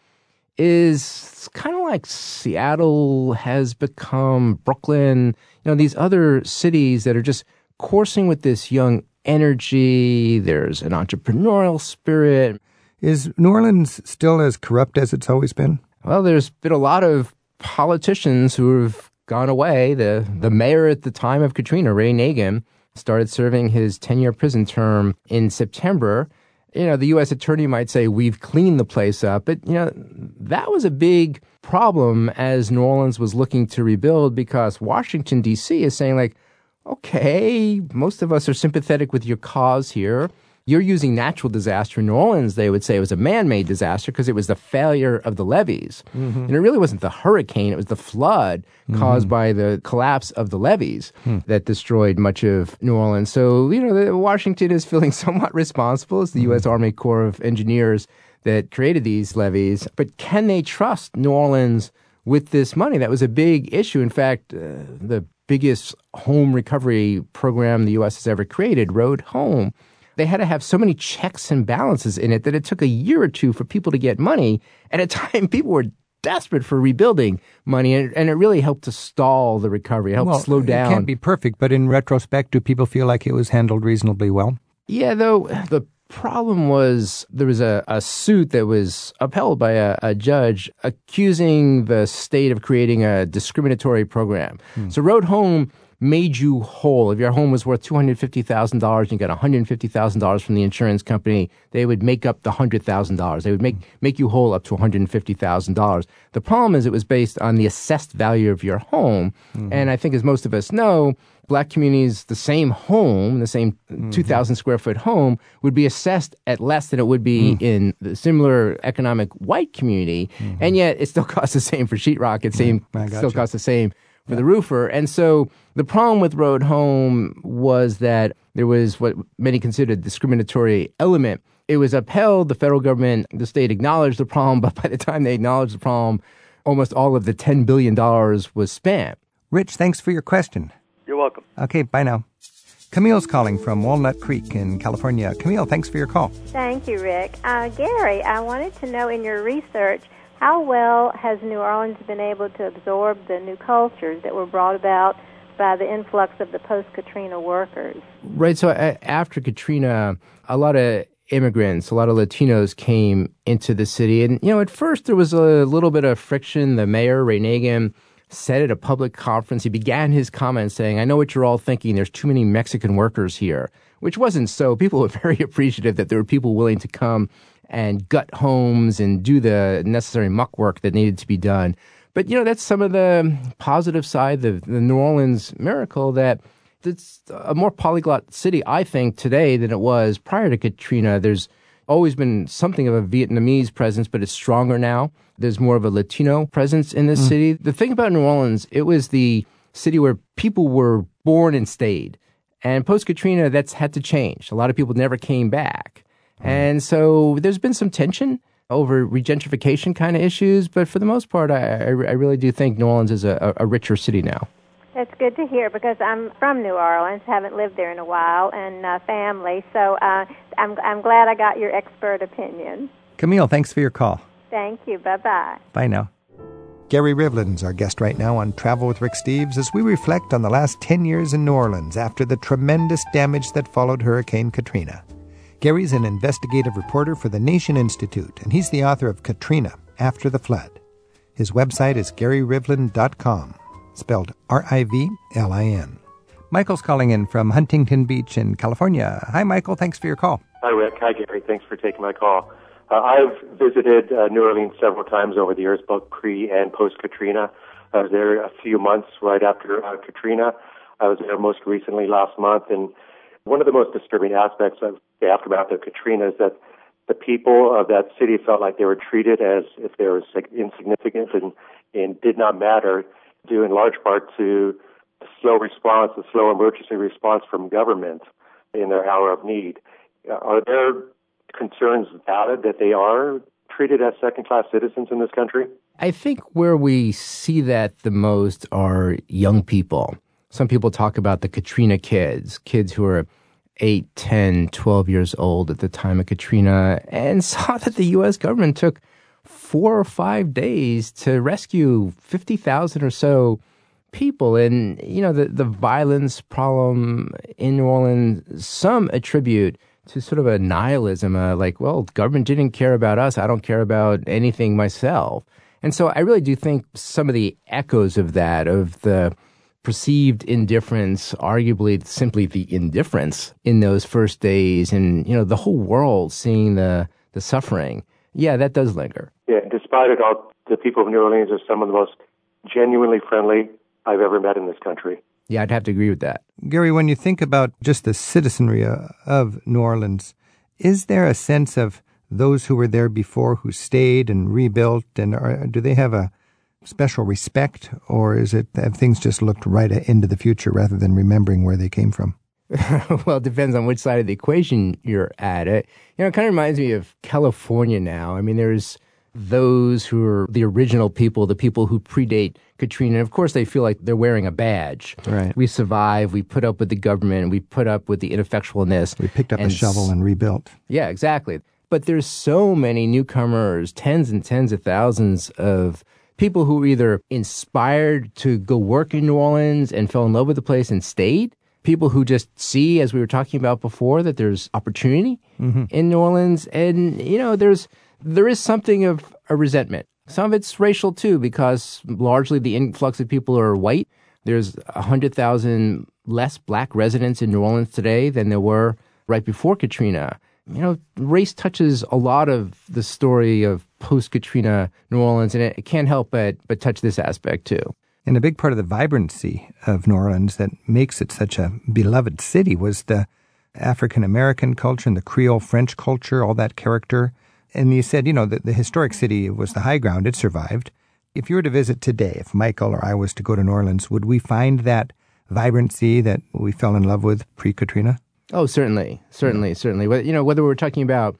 is kind of like Seattle has become Brooklyn, you know, these other cities that are just coursing with this young energy. There's an entrepreneurial spirit. Is New Orleans still as corrupt as it's always been? Well, there's been a lot of politicians who have gone away. The the mayor at the time of Katrina, Ray Nagin, started serving his 10-year prison term in September. You know, the U.S. attorney might say we've cleaned the place up, but you know that was a big problem as New Orleans was looking to rebuild because Washington D.C. is saying like, okay, most of us are sympathetic with your cause here. You're using natural disaster in New Orleans. They would say it was a man-made disaster because it was the failure of the levees, mm-hmm. and it really wasn't the hurricane; it was the flood caused mm-hmm. by the collapse of the levees hmm. that destroyed much of New Orleans. So you know, Washington is feeling somewhat responsible. as the mm-hmm. U.S. Army Corps of Engineers that created these levees, but can they trust New Orleans with this money? That was a big issue. In fact, uh, the biggest home recovery program the U.S. has ever created, Road Home, they had to have so many checks and balances in it that it took a year or two for people to get money. At a time, people were desperate for rebuilding money, and, and it really helped to stall the recovery. It helped slow down. It can't be perfect, but in retrospect, do people feel like it was handled reasonably well? Yeah, though the problem was there was a, a suit that was upheld by a, a judge accusing the state of creating a discriminatory program. Hmm. So Road Home made you whole. If your home was worth $250,000 and you got $150,000 from the insurance company, they would make up the $100,000. They would make, make you whole up to $150,000. The problem is it was based on the assessed value of your home. Mm-hmm. And I think as most of us know, black communities, the same home, the same mm-hmm. 2,000 square foot home would be assessed at less than it would be mm. in the similar economic white community. Mm-hmm. And yet it still costs the same for sheetrock. It same, still costs the same for the roofer. And so the problem with Road Home was that there was what many considered discriminatory element. It was upheld. The federal government, the state acknowledged the problem, but by the time they acknowledged the problem, almost all of the $10 billion was spent. Rich, thanks for your question. You're welcome. Okay, bye now. Camille's calling from Walnut Creek in California. Camille, thanks for your call. Thank you, Rick. Uh, Gary, I wanted to know in your research how well has New Orleans been able to absorb the new cultures that were brought about by the influx of the post Katrina workers? Right. So a- after Katrina, a lot of immigrants, a lot of Latinos came into the city. And, you know, at first there was a little bit of friction. The mayor, Ray Nagin, said at a public conference, he began his comments saying, I know what you're all thinking. There's too many Mexican workers here, which wasn't so. People were very appreciative that there were people willing to come and gut homes and do the necessary muck work that needed to be done. But, you know, that's some of the positive side, of the New Orleans miracle that it's a more polyglot city, I think, today than it was prior to Katrina. There's always been something of a Vietnamese presence, but it's stronger now. There's more of a Latino presence in this mm. city. The thing about New Orleans, it was the city where people were born and stayed. And post Katrina, that's had to change. A lot of people never came back. And so there's been some tension over regentrification kind of issues, but for the most part, I, I, I really do think New Orleans is a, a richer city now. That's good to hear because I'm from New Orleans, haven't lived there in a while, and uh, family. So uh, I'm I'm glad I got your expert opinion. Camille, thanks for your call. Thank you. Bye bye. Bye now. Gary Rivlin's our guest right now on Travel with Rick Steves as we reflect on the last 10 years in New Orleans after the tremendous damage that followed Hurricane Katrina. Gary's an investigative reporter for the Nation Institute, and he's the author of Katrina After the Flood. His website is garyrivlin.com, spelled R I V L I N. Michael's calling in from Huntington Beach in California. Hi, Michael. Thanks for your call. Hi, Rick. Hi, Gary. Thanks for taking my call. Uh, I've visited uh, New Orleans several times over the years, both pre and post Katrina. I was there a few months right after uh, Katrina. I was there most recently last month, and One of the most disturbing aspects of the aftermath of Katrina is that the people of that city felt like they were treated as if they were insignificant and, and did not matter, due in large part to the slow response, the slow emergency response from government in their hour of need. Are there concerns valid that they are treated as second class citizens in this country? I think where we see that the most are young people. Some people talk about the Katrina kids, kids who are 8, 10, 12 years old at the time of Katrina, and saw that the U.S. government took four or five days to rescue 50,000 or so people. And, you know, the, the violence problem in New Orleans, some attribute to sort of a nihilism, uh, like, well, government didn't care about us. I don't care about anything myself. And so I really do think some of the echoes of that, of the perceived indifference, arguably simply the indifference in those first days and, you know, the whole world seeing the, the suffering. Yeah, that does linger. Yeah, despite it all, the people of New Orleans are some of the most genuinely friendly I've ever met in this country. Yeah, I'd have to agree with that. Gary, when you think about just the citizenry uh, of New Orleans, is there a sense of those who were there before who stayed and rebuilt, and are, do they have a special respect, or is it have things just looked right into the future rather than remembering where they came from? well, it depends on which side of the equation you're at. It you know, it kind of reminds me of California now. I mean, there's those who are the original people, the people who predate Katrina. And of course, they feel like they're wearing a badge. Right. We survive. We put up with the government. We put up with the ineffectualness. We picked up a shovel and rebuilt. Yeah, exactly. But there's so many newcomers, tens and tens of thousands of people who were either inspired to go work in New Orleans and fell in love with the place and stayed. People who just see, as we were talking about before, that there's opportunity mm-hmm. in New Orleans, and you know, there's there is something of a resentment. Some of it's racial too, because largely the influx of people are white. There's a hundred thousand less black residents in New Orleans today than there were right before Katrina. You know, race touches a lot of the story of post Katrina New Orleans, and it, can't help but but touch this aspect too. And a big part of the vibrancy of New Orleans that makes it such a beloved city was the African American culture and the Creole French culture, all that character. And you said, you know, that the historic city was the high ground, it survived. If you were to visit today, if Michael or I was to go to New Orleans, would we find that vibrancy that we fell in love with pre Katrina? Oh, certainly, certainly, certainly. But you know, whether we're talking about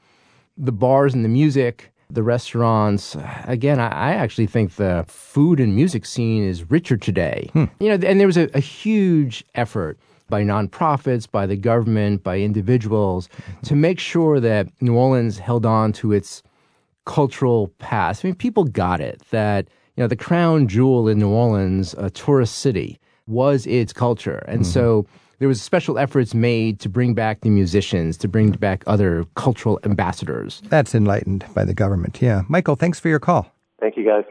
the bars and the music, the restaurants, again, I, I actually think the food and music scene is richer today. Hmm. You know, and there was a, a huge effort by nonprofits, by the government, by individuals to make sure that New Orleans held on to its cultural past. I mean, people got it that you know the crown jewel in New Orleans, a tourist city, was its culture, and mm-hmm. so there was special efforts made to bring back the musicians, to bring back other cultural ambassadors. That's enlightened by the government. Yeah. Michael, thanks for your call. Thank you, guys.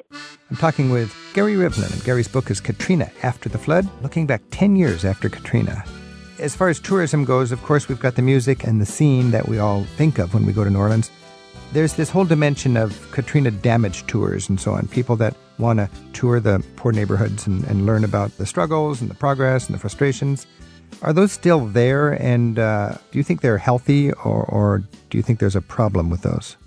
I'm talking with Gary Rivlin, and Gary's book is Katrina After the Flood, looking back 10 years after Katrina. As far as tourism goes, of course, we've got the music and the scene that we all think of when we go to New Orleans. There's this whole dimension of Katrina damage tours and so on, people that want to tour the poor neighborhoods and, and learn about the struggles and the progress and the frustrations. Are those still there, and uh, do you think they're healthy, or, or do you think there's a problem with those?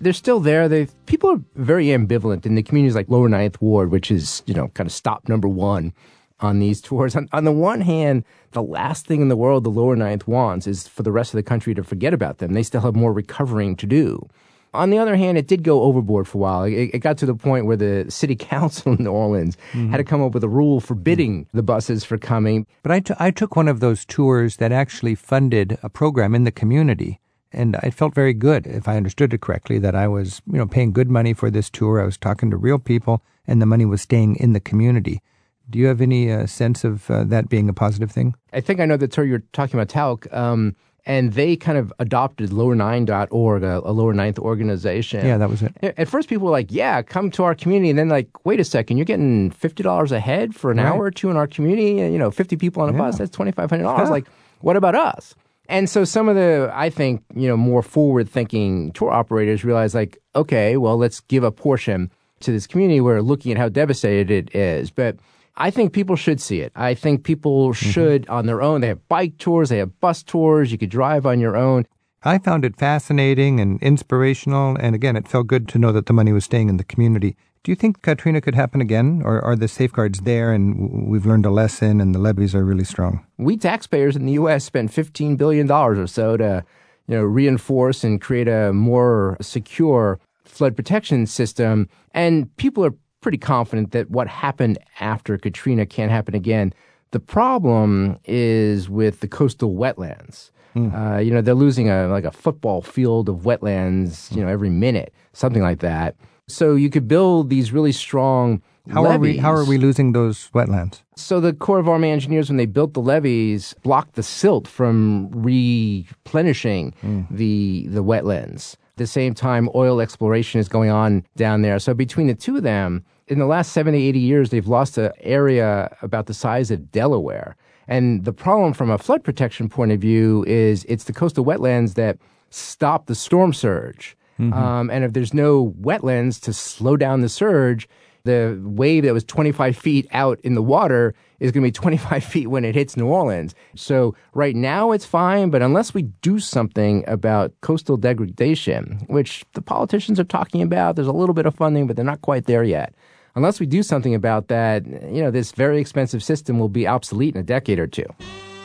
They're still there. They people are very ambivalent in the communities like Lower Ninth Ward, which is you know kind of stop number one on these tours. On, on the one hand, the last thing in the world the Lower Ninth wants is for the rest of the country to forget about them. They still have more recovering to do. On the other hand, it did go overboard for a while. It, it got to the point where the city council in New Orleans had to come up with a rule forbidding the buses for coming. But I, t- I took one of those tours that actually funded a program in the community. And I felt very good, if I understood it correctly, that I was, you know, paying good money for this tour. I was talking to real people, and the money was staying in the community. Do you have any uh, sense of uh, that being a positive thing? I think I know the tour you're talking about, Talc. Um, and they kind of adopted lower9.org, a, a lower ninth organization. Yeah, that was it. At first, people were like, "Yeah, come to our community," and then like, "Wait a second, you're getting fifty dollars a head for an Right. hour or two in our community. and, You know, fifty people on a bus, that's twenty five hundred dollars. Yeah. Like, what about us?" And so some of the, I think, you know, more forward thinking tour operators realize, like, okay, well, let's give a portion to this community. We're looking at how devastated it is, but I think people should see it. I think people mm-hmm. should on their own. They have bike tours, they have bus tours. You could drive on your own. I found it fascinating and inspirational, and again, it felt good to know that the money was staying in the community. Do you think Katrina could happen again, or are the safeguards there and we've learned a lesson and the levees are really strong? We taxpayers in the U.S. spent $15 billion or so to you know, reinforce and create a more secure flood protection system. And people are pretty confident that what happened after Katrina can't happen again. The problem is with the coastal wetlands. Uh, you know, they're losing a like a football field of wetlands, you know, every minute, something like that. So you could build these really strong How are we? How are we losing those wetlands? So the Corps of Army Engineers, when they built the levees, blocked the silt from replenishing the the wetlands. At the same time, oil exploration is going on down there. So between the two of them, in the last 70, 80 years, they've lost an area about the size of Delaware. And the problem from a flood protection point of view is it's the coastal wetlands that stop the storm surge. Um, and if there's no wetlands to slow down the surge, the wave that was 25 feet out in the water is going to be 25 feet when it hits New Orleans. So right now it's fine, but unless we do something about coastal degradation, which the politicians are talking about, there's a little bit of funding, but they're not quite there yet. Unless we do something about that, you know, this very expensive system will be obsolete in a decade or two.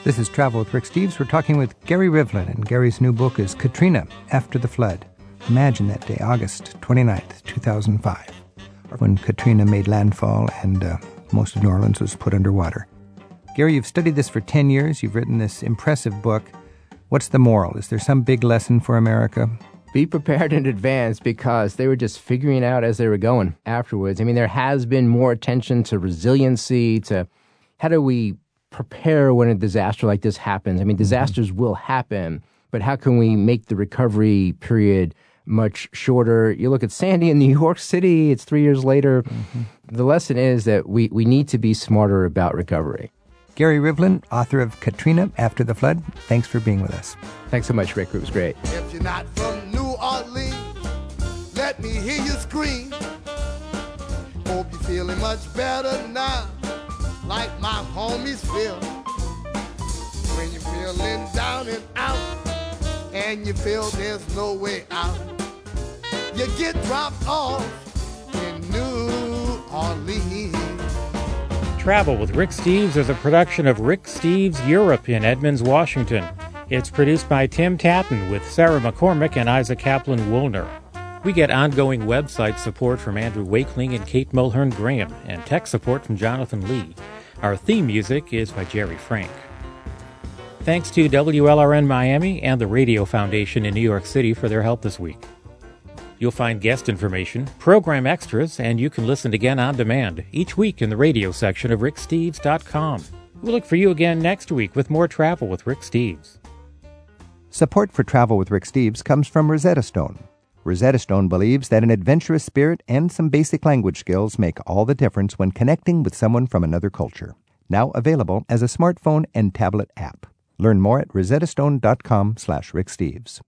This is Travel with Rick Steves. We're talking with Gary Rivlin, and Gary's new book is Katrina After the Flood. Imagine that day, August 29th, 2005, when Katrina made landfall and uh, most of New Orleans was put underwater. Gary, you've studied this for 10 years. You've written this impressive book. What's the moral? Is there some big lesson for America? Be prepared in advance because they were just figuring out as they were going afterwards. I mean, there has been more attention to resiliency, to how do we prepare when a disaster like this happens. I mean, mm-hmm. disasters will happen, but how can we make the recovery period much shorter? You look at Sandy in New York City, it's three years later. Mm-hmm. The lesson is that we, we need to be smarter about recovery. Gary Rivlin, author of Katrina After the Flood, thanks for being with us. Thanks so much, Rick. It was great. Me hear you scream. Hope you're feeling much better now, like my homies feel. When you're feeling down and out, and you feel there's no way out, you get dropped off in New Orleans. Travel with Rick Steves is a production of Rick Steves Europe in Edmonds, Washington. It's produced by Tim Tattan with Sarah McCormick and Isaac Kaplan Woolner. We get ongoing website support from Andrew Wakeling and Kate Mulhern Graham, and tech support from Jonathan Lee. Our theme music is by Jerry Frank. Thanks to WLRN Miami and the Radio Foundation in New York City for their help this week. You'll find guest information, program extras, and you can listen again on demand each week in the radio section of ricksteves.com. We'll look for you again next week with more travel with Rick Steves. Support for Travel with Rick Steves comes from Rosetta Stone. Rosetta Stone believes that an adventurous spirit and some basic language skills make all the difference when connecting with someone from another culture. Now available as a smartphone and tablet app. Learn more at rosettastone.com slash Rick Steves.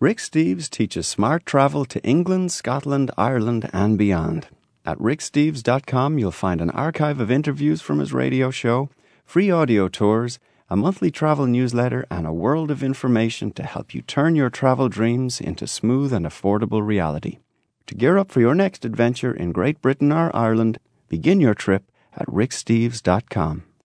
Rick Steves teaches smart travel to England, Scotland, Ireland, and beyond. At ricksteves.com, you'll find an archive of interviews from his radio show, free audio tours, a monthly travel newsletter, and a world of information to help you turn your travel dreams into smooth and affordable reality. To gear up for your next adventure in Great Britain or Ireland, begin your trip at ricksteves.com.